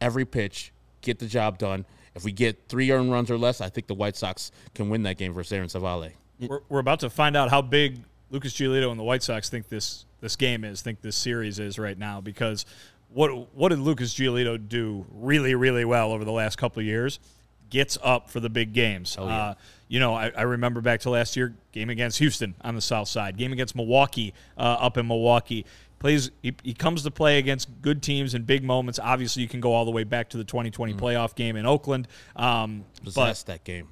every pitch, get the job done. If we get three earned runs or less, I think the White Sox can win that game versus Aaron Civale. We're, we're about to find out how big Lucas Giolito and the White Sox think this this game is, think this series is right now. Because what what did Lucas Giolito do really really well over the last couple of years? Gets up for the big games. Oh, yeah. uh, you know, I, I, remember back to last year, game against Houston on the South Side, game against Milwaukee uh, up in Milwaukee plays he, he, comes to play against good teams in big moments. Obviously, you can go all the way back to the 2020 mm. playoff game in Oakland. Um, Possessed that game.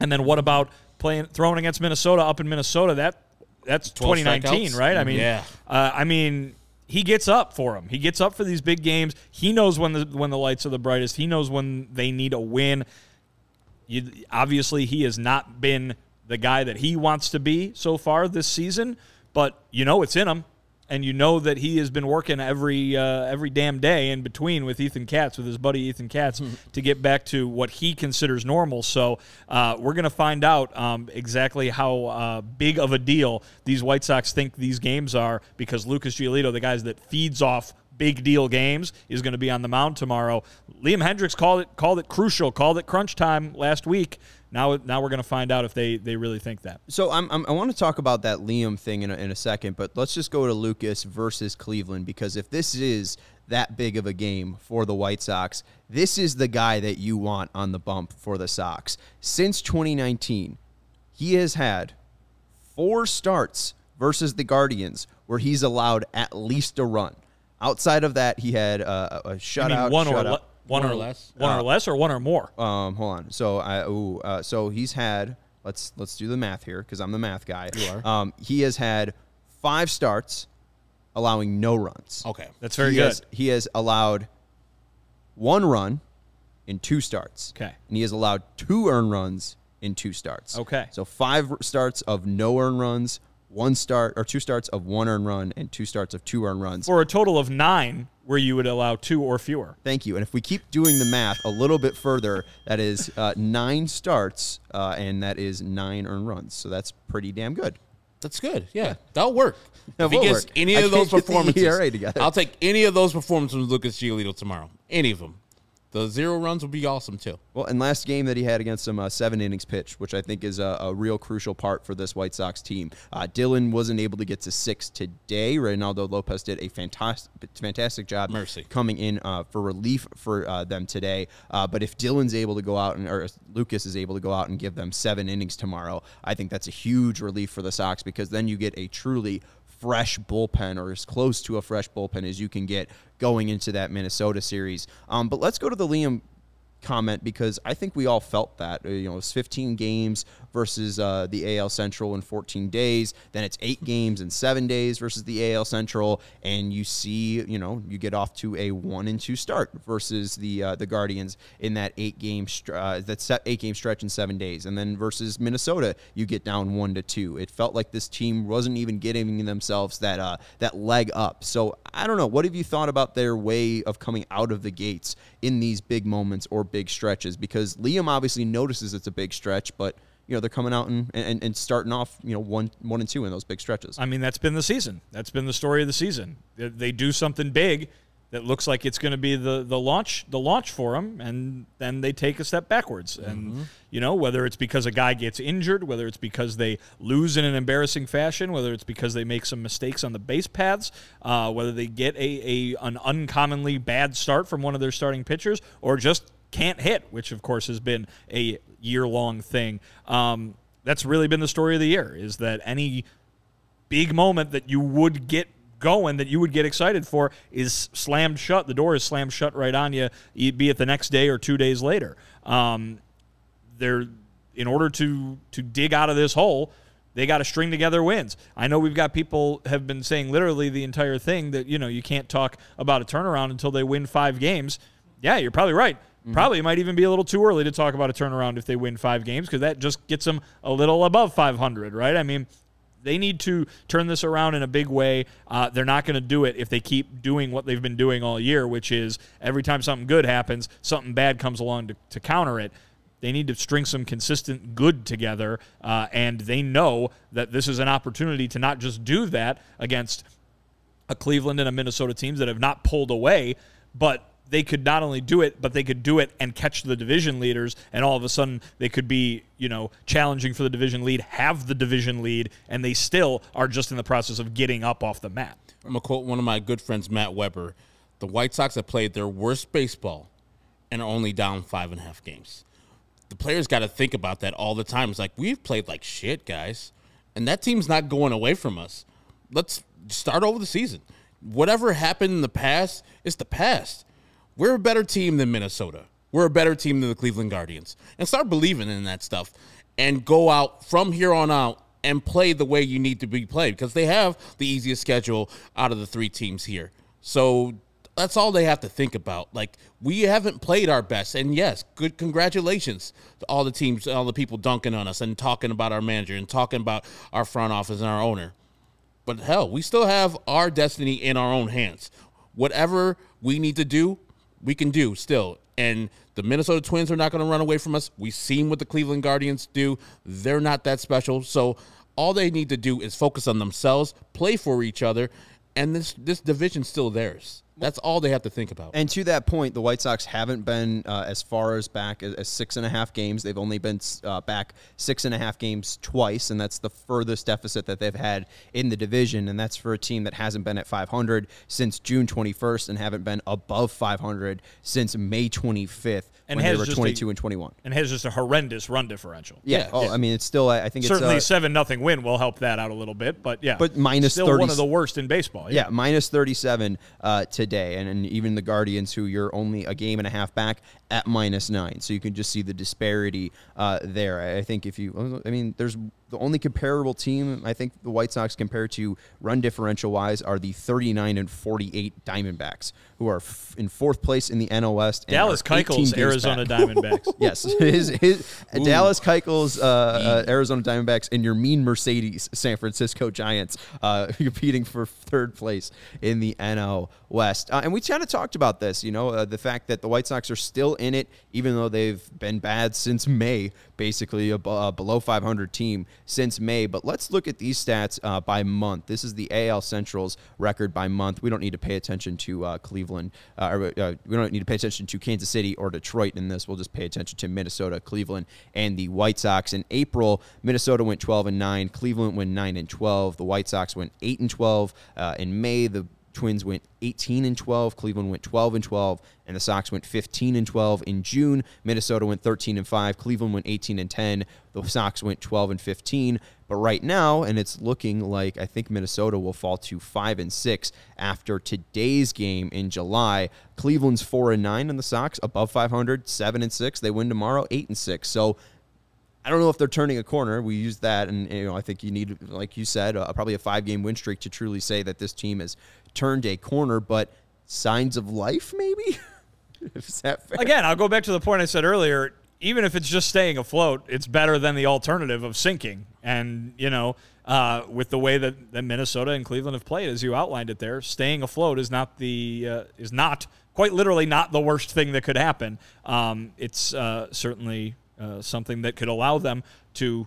And then what about playing throwing against Minnesota up in Minnesota? That that's 2019, right? I mean, yeah. Uh, I mean, he gets up for him. He gets up for these big games. He knows when the when the lights are the brightest. He knows when they need a win. You, obviously, he has not been the guy that he wants to be so far this season, but you know it's in him and you know that he has been working every uh, every damn day in between with Ethan Katz, with his buddy Ethan Katz, to get back to what he considers normal. So uh, we're going to find out um, exactly how uh, big of a deal these White Sox think these games are because Lucas Giolito, the guys that feeds off big deal games, is going to be on the mound tomorrow. Liam Hendriks called it called it crucial, called it crunch time last week. Now, now we're going to find out if they, they really think that. So I'm, I'm, i want to talk about that Liam thing in a, in a second, but let's just go to Lucas versus Cleveland because if this is that big of a game for the White Sox, this is the guy that you want on the bump for the Sox. Since 2019, he has had four starts versus the Guardians where he's allowed at least a run. Outside of that, he had a, a shutout. one shutout. or le- one, one, or, less. One uh, or less, or one or more. Um, hold on. So I ooh, uh, so he's had. Let's let's do the math here because I'm the math guy. You are. Um, he has had five starts, allowing no runs. Okay, that's very he good. Has, he has allowed one run in two starts. Okay, and he has allowed two earned runs in two starts. Okay, so five starts of no earned runs, one start or two starts of one earned run, and two starts of two earned runs. For a total of nine where you would allow two or fewer. Thank you. And if we keep doing the math a little bit further, that is uh, nine starts uh, and that is nine earned runs. So that's pretty damn good. That's good. Yeah, that'll work. That if he gets work. any of those performances, I'll take any of those performances with Lucas Giolito tomorrow. Any of them. The zero runs would be awesome too. Well, and last game that he had against some uh, seven innings pitch, which I think is a, a, real crucial part for this White Sox team. Uh, Dylan wasn't able to get to six today. Reynaldo Lopez did a fantastic, fantastic job. Mercy coming in uh, for relief for uh, them today. Uh, but if Dylan's able to go out and or Lucas is able to go out and give them seven innings tomorrow, I think that's a huge relief for the Sox because then you get a truly fresh bullpen or as close to a fresh bullpen as you can get going into that Minnesota series. Um, but let's go to the Liam comment because I think we all felt that. You know, it's 15 games versus uh, the AL Central in 14 days. Then it's eight games in seven days versus the AL Central, and you see, you know, you get off to a one and two start versus the uh, the Guardians in that eight game uh, that eight game stretch in seven days, and then versus Minnesota, you get down one to two. It felt like this team wasn't even getting themselves that uh, that leg up. So I don't know. What have you thought about their way of coming out of the gates in these big moments or big stretches? Because Liam obviously notices it's a big stretch, but you know they're coming out and, and, and starting off you know one one and two in those big stretches. I mean that's been the season. That's been the story of the season. They, they do something big that looks like it's going to be the the launch the launch for them, and then they take a step backwards. Mm-hmm. And you know whether it's because a guy gets injured, whether it's because they lose in an embarrassing fashion, whether it's because they make some mistakes on the base paths, uh, whether they get a, a an uncommonly bad start from one of their starting pitchers, or just can't hit, which of course has been a year long thing. Um, that's really been the story of the year is that any big moment that you would get going that you would get excited for is slammed shut. The door is slammed shut right on you, be it the next day or two days later. Um, they're in order to to dig out of this hole. They got to string together wins. I know we've got people have been saying literally the entire thing that you know you can't talk about a turnaround until they win five games. Yeah, you're probably right. Mm-hmm. Probably might even be a little too early to talk about a turnaround if they win five games because that just gets them a little above 500, right? I mean, they need to turn this around in a big way. Uh, they're not going to do it if they keep doing what they've been doing all year, which is every time something good happens, something bad comes along to, to counter it. They need to string some consistent good together, uh, and they know that this is an opportunity to not just do that against a Cleveland and a Minnesota teams that have not pulled away, but they could not only do it, but they could do it and catch the division leaders, and all of a sudden they could be, you know, challenging for the division lead, have the division lead, and they still are just in the process of getting up off the mat. I'm gonna quote one of my good friends, Matt Weber. The White Sox have played their worst baseball and are only down five and a half games. The players got to think about that all the time. It's like we've played like shit, guys, and that team's not going away from us. Let's start over the season. Whatever happened in the past is the past we're a better team than Minnesota. We're a better team than the Cleveland Guardians. And start believing in that stuff and go out from here on out and play the way you need to be played because they have the easiest schedule out of the three teams here. So that's all they have to think about. Like we haven't played our best, and yes, good congratulations to all the teams, all the people dunking on us and talking about our manager and talking about our front office and our owner. But hell, we still have our destiny in our own hands. Whatever we need to do, we can do still. And the Minnesota Twins are not going to run away from us. We've seen what the Cleveland Guardians do. They're not that special. So all they need to do is focus on themselves, play for each other, and this this division's still theirs. That's all they have to think about. And to that point, the White Sox haven't been uh, as far as back as, as, six and a half games. They've only been uh, back six and a half games twice, and that's the furthest deficit that they've had in the division. And that's for a team that hasn't been at 500 since June 21st and haven't been above 500 since May 25th and when they were 22 a, and 21. And has just a horrendous run differential. Yeah. yeah. Oh, yeah. I mean, it's still. I think certainly it's, uh, seven nothing win will help that out a little bit, but yeah. But minus still 30, one of the worst in baseball. Yeah, yeah minus 37 uh, today, and, and even the Guardians, who you're only a game and a half back, at minus nine. So you can just see the disparity uh, there. I think if you, I mean, there's the only comparable team I think the White Sox compared to run differential wise are the 39 and 48 Diamondbacks, who are f- in fourth place in the NL West. Dallas Keuchel's Arizona back. Diamondbacks. yes, his, his Dallas Keuchel's uh, uh, Arizona Diamondbacks and Yermín Mercedes San Francisco Giants uh, competing for third place in the NL West. Uh, and we kind of talked about this, you know, uh, the fact that the White Sox are still in it, even though they've been bad since May, basically a, a below 500 team since May. But let's look at these stats uh, by month. This is the AL Central's record by month. We don't need to pay attention to uh, Cleveland, uh, or, uh, we don't need to pay attention to Kansas City or Detroit in this. We'll just pay attention to Minnesota, Cleveland, and the White Sox. In April, Minnesota went 12 and 9, Cleveland went 9 and 12, the White Sox went 8 and 12. Uh, in May, the Twins went 18 and 12, Cleveland went 12 and 12, and the Sox went 15 and 12. In June, Minnesota went 13 and 5, Cleveland went 18 and 10, the Sox went 12 and 15. But right now, and it's looking like I think Minnesota will fall to 5 and 6 after today's game in July. Cleveland's 4 and 9 and the Sox above 500, 7 and 6. They win tomorrow, 8 and 6. So I don't know if they're turning a corner. We use that, and you know, I think you need, like you said, uh, probably a five-game win streak to truly say that this team has turned a corner. But signs of life, maybe. Is that fair? Again, I'll go back to the point I said earlier. Even if it's just staying afloat, it's better than the alternative of sinking. And you know, uh, with the way that, that Minnesota and Cleveland have played, as you outlined it there, staying afloat is not the uh, is not quite literally not the worst thing that could happen. Um, it's uh, certainly uh, something that could allow them to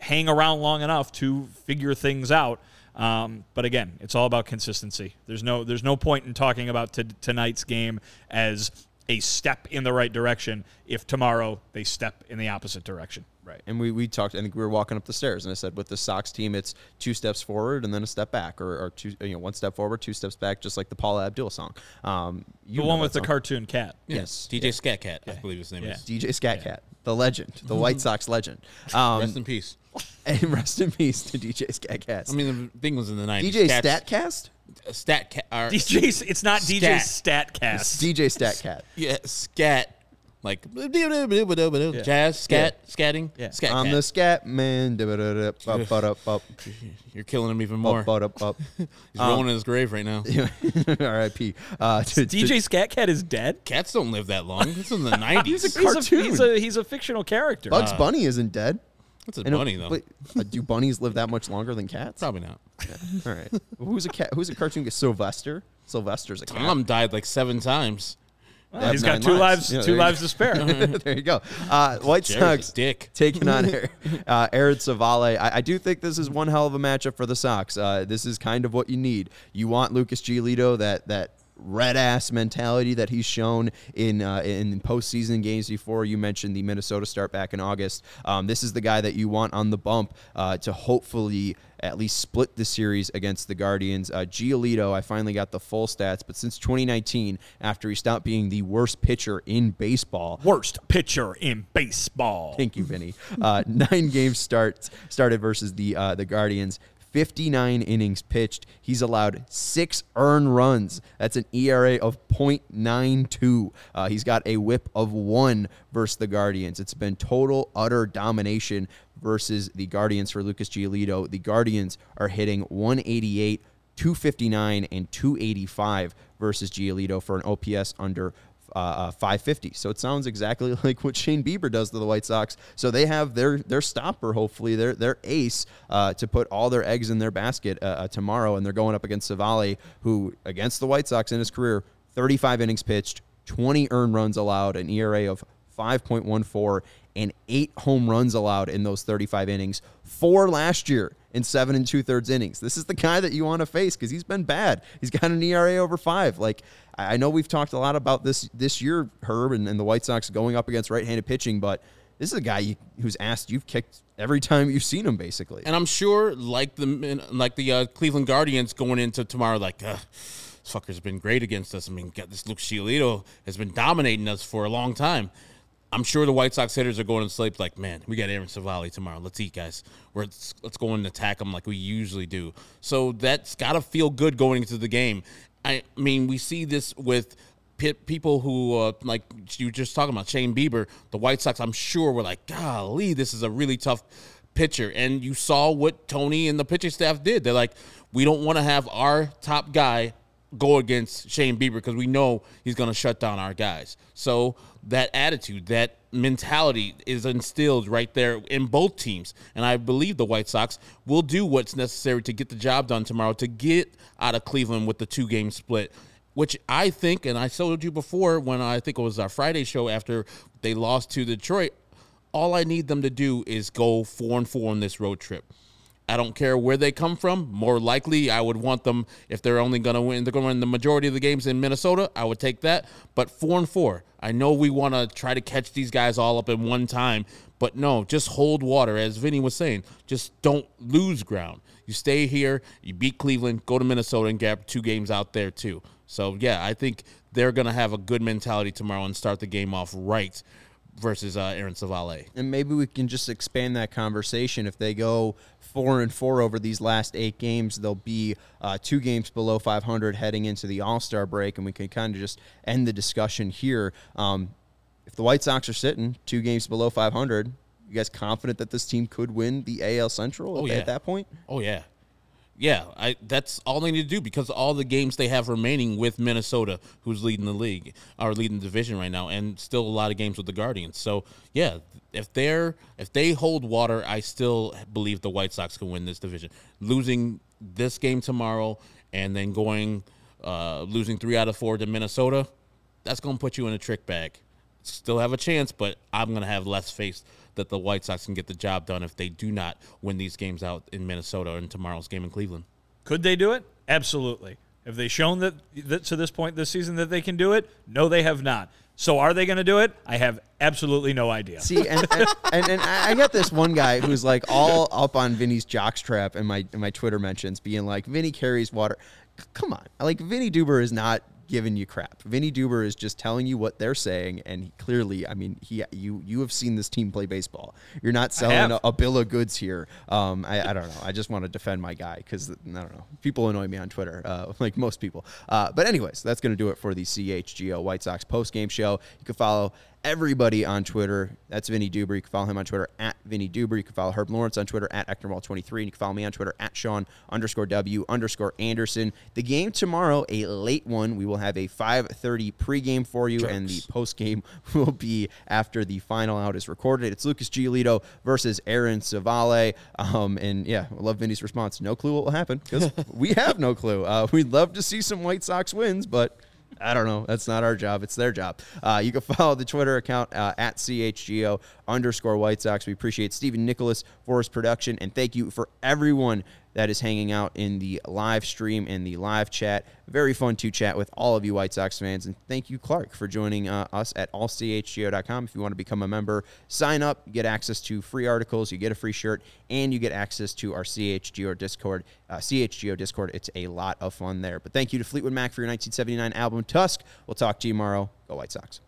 hang around long enough to figure things out. Um, but again, it's all about consistency. There's no there's no point in talking about t- tonight's game as a step in the right direction if tomorrow they step in the opposite direction. Right. And we, we talked, I think we were walking up the stairs, and I said, with the Sox team, it's two steps forward and then a step back, or, or two, you know, one step forward, two steps back, just like the Paula Abdul song. Um, you The one that with the song. cartoon cat. Yes. DJ Scat Cat, I believe his name Yeah. is. DJ Scat Cat, the legend, the White Sox legend. Um, Rest in peace. and rest in peace to DJ Scat Cat. I mean, the thing was in the 90s. DJ Cats- Statcast? Stat Cat. or- DJ, it's not DJ Scat. Statcast. DJ Statcat. Yeah, scat. Like jazz, scat, scatting. Yeah. Scat I'm cat. the scat man. You're killing him even more. ba-ba-da-ba. He's rolling in his grave right now. R.I.P. Uh, to- to- DJ Scatcat is dead. Cats don't live that long. This is in the 90s. He's a He's a, cartoon. he's a he's a fictional character. Bugs Bunny isn't dead. That's a know- bunny, though. wait, uh, do bunnies live that much longer than cats? Probably not. All right. Who's a cat? Who's a cartoon? Sylvester. Sylvester's a cat. Tom died like seven times. He's got two lives, Yeah, two lives to spare. there you go. Uh, White Jerry's Sox dick. taking on uh, Aaron Civale. I, I do think this is one hell of a matchup for the Sox. Uh, this is kind of what you need. You want Lucas Giolito that that red ass mentality that he's shown in uh, in postseason games before. You mentioned the Minnesota start back in August. Um, this is the guy that you want on the bump uh, to hopefully at least split the series against the Guardians. Uh, Giolito, I finally got the full stats, but since 2019, after he stopped being the worst pitcher in baseball, Worst pitcher in baseball. Thank you, Vinnie. Uh, nine games start started versus the uh, the Guardians. 59 innings pitched. He's allowed six earned runs. That's an ERA of .92. Uh, he's got a WHIP of one versus the Guardians. It's been total utter domination versus the Guardians for Lucas Giolito. The Guardians are hitting 188, 259, and 285 versus Giolito for an OPS under uh, uh, 550. So it sounds exactly like what Shane Bieber does to the White Sox. So they have their their stopper, hopefully their their ace uh, to put all their eggs in their basket uh, uh, tomorrow, and they're going up against Civale, who against the White Sox in his career, 35 innings pitched, 20 earned runs allowed, an ERA of 5.14, and eight home runs allowed in those 35 innings. Four last year in seven and two thirds innings. This is the guy that you want to face because he's been bad. He's got an ERA over five. Like I know we've talked a lot about this this year, Herb, and, and the White Sox going up against right-handed pitching, but this is a guy who's asked you've kicked every time you've seen him, basically. And I'm sure, like the like the uh, Cleveland Guardians going into tomorrow, like uh, fucker's been great against us. I mean, this Luke Giolito has been dominating us for a long time. I'm sure the White Sox hitters are going to sleep like, man, we got Aaron Civale tomorrow. Let's eat, guys. We're, let's, let's go and attack them like we usually do. So that's got to feel good going into the game. I mean, we see this with people who, uh, like you were just talking about, Shane Bieber, the White Sox, I'm sure were like, golly, this is a really tough pitcher. And you saw what Tony and the pitching staff did. They're like, we don't want to have our top guy go against Shane Bieber because we know he's going to shut down our guys. So that attitude, that mentality is instilled right there in both teams. And I believe the White Sox will do what's necessary to get the job done tomorrow to get out of Cleveland with the two game split. Which I think, and I told you before when I think it was our Friday show after they lost to Detroit, all I need them to do is go four and four on this road trip. I don't care where they come from. More likely, I would want them if they're only going to win. They're going to win the majority of the games in Minnesota. I would take that. But four and four. I know we want to try to catch these guys all up in one time, but no, just hold water. As Vinnie was saying, just don't lose ground. You stay here. You beat Cleveland. Go to Minnesota and get two games out there too. So yeah, I think they're going to have a good mentality tomorrow and start the game off right versus uh, Aaron Civale. and maybe we can just expand that conversation. If they go four and four over these last eight games, they'll be uh, two games below 500 heading into the All Star break, and we can kind of just end the discussion here. Um, if the White Sox are sitting two games below 500, you guys confident that this team could win the AL Central Oh, at, yeah. at that point? Oh yeah, yeah. I that's all they need to do because all the games they have remaining with Minnesota, who's leading the league, are leading the division right now, and still a lot of games with the Guardians. So yeah, if they're if they hold water, I still believe the White Sox can win this division. Losing this game tomorrow and then going uh, losing three out of four to Minnesota, that's to put you in a trick bag. Still have a chance, but I'm to have less faith that the White Sox can get the job done if they do not win these games out in Minnesota and tomorrow's game in Cleveland. Could they do it? Absolutely. Have they shown that, that to this point this season that they can do it? No, they have not. So are they going to do it? I have absolutely no idea. See, and, and, and, and I got this one guy who's like all up on Vinnie's jockstrap in my in my Twitter mentions, being like, Vinnie carries water. C- Come on, like Vinnie Duber is not giving you crap. Vinnie Duber is just telling you what they're saying, and he clearly, I mean, he you you have seen this team play baseball. You're not selling a, a bill of goods here. Um, I, I don't know. I just want to defend my guy because I don't know. People annoy me on Twitter, uh, like most people. Uh, but anyways, that's going to do it for the CHGO White Sox post game show. You can follow everybody on Twitter. That's Vinnie Duber. You can follow him on Twitter at Vinnie Duber. You can follow Herb Lawrence on Twitter at Ecknerwall23. And you can follow me on Twitter at Sean underscore W underscore Anderson. The game tomorrow, a late one. We will have a 5.30 pregame for you, and the postgame will be after the final out is recorded. It's Lucas Giolito versus Aaron Civale. Um, and yeah, I love Vinnie's response. No clue what will happen because we have no clue. Uh, we'd love to see some White Sox wins, but I don't know. That's not our job. It's their job. Uh, you can follow the Twitter account uh, at CHGO underscore White Sox. We appreciate Stephen Nicholas for his production. And thank you for everyone that is hanging out in the live stream and the live chat. Very fun to chat with all of you White Sox fans. And thank you, Clark, for joining uh, us at allchgo.com. If you want to become a member, sign up, get access to free articles, you get a free shirt, and you get access to our CHGO Discord. Uh, CHGO Discord. It's a lot of fun there. But thank you to Fleetwood Mac for your 1979 album, Tusk. We'll talk to you tomorrow. Go White Sox.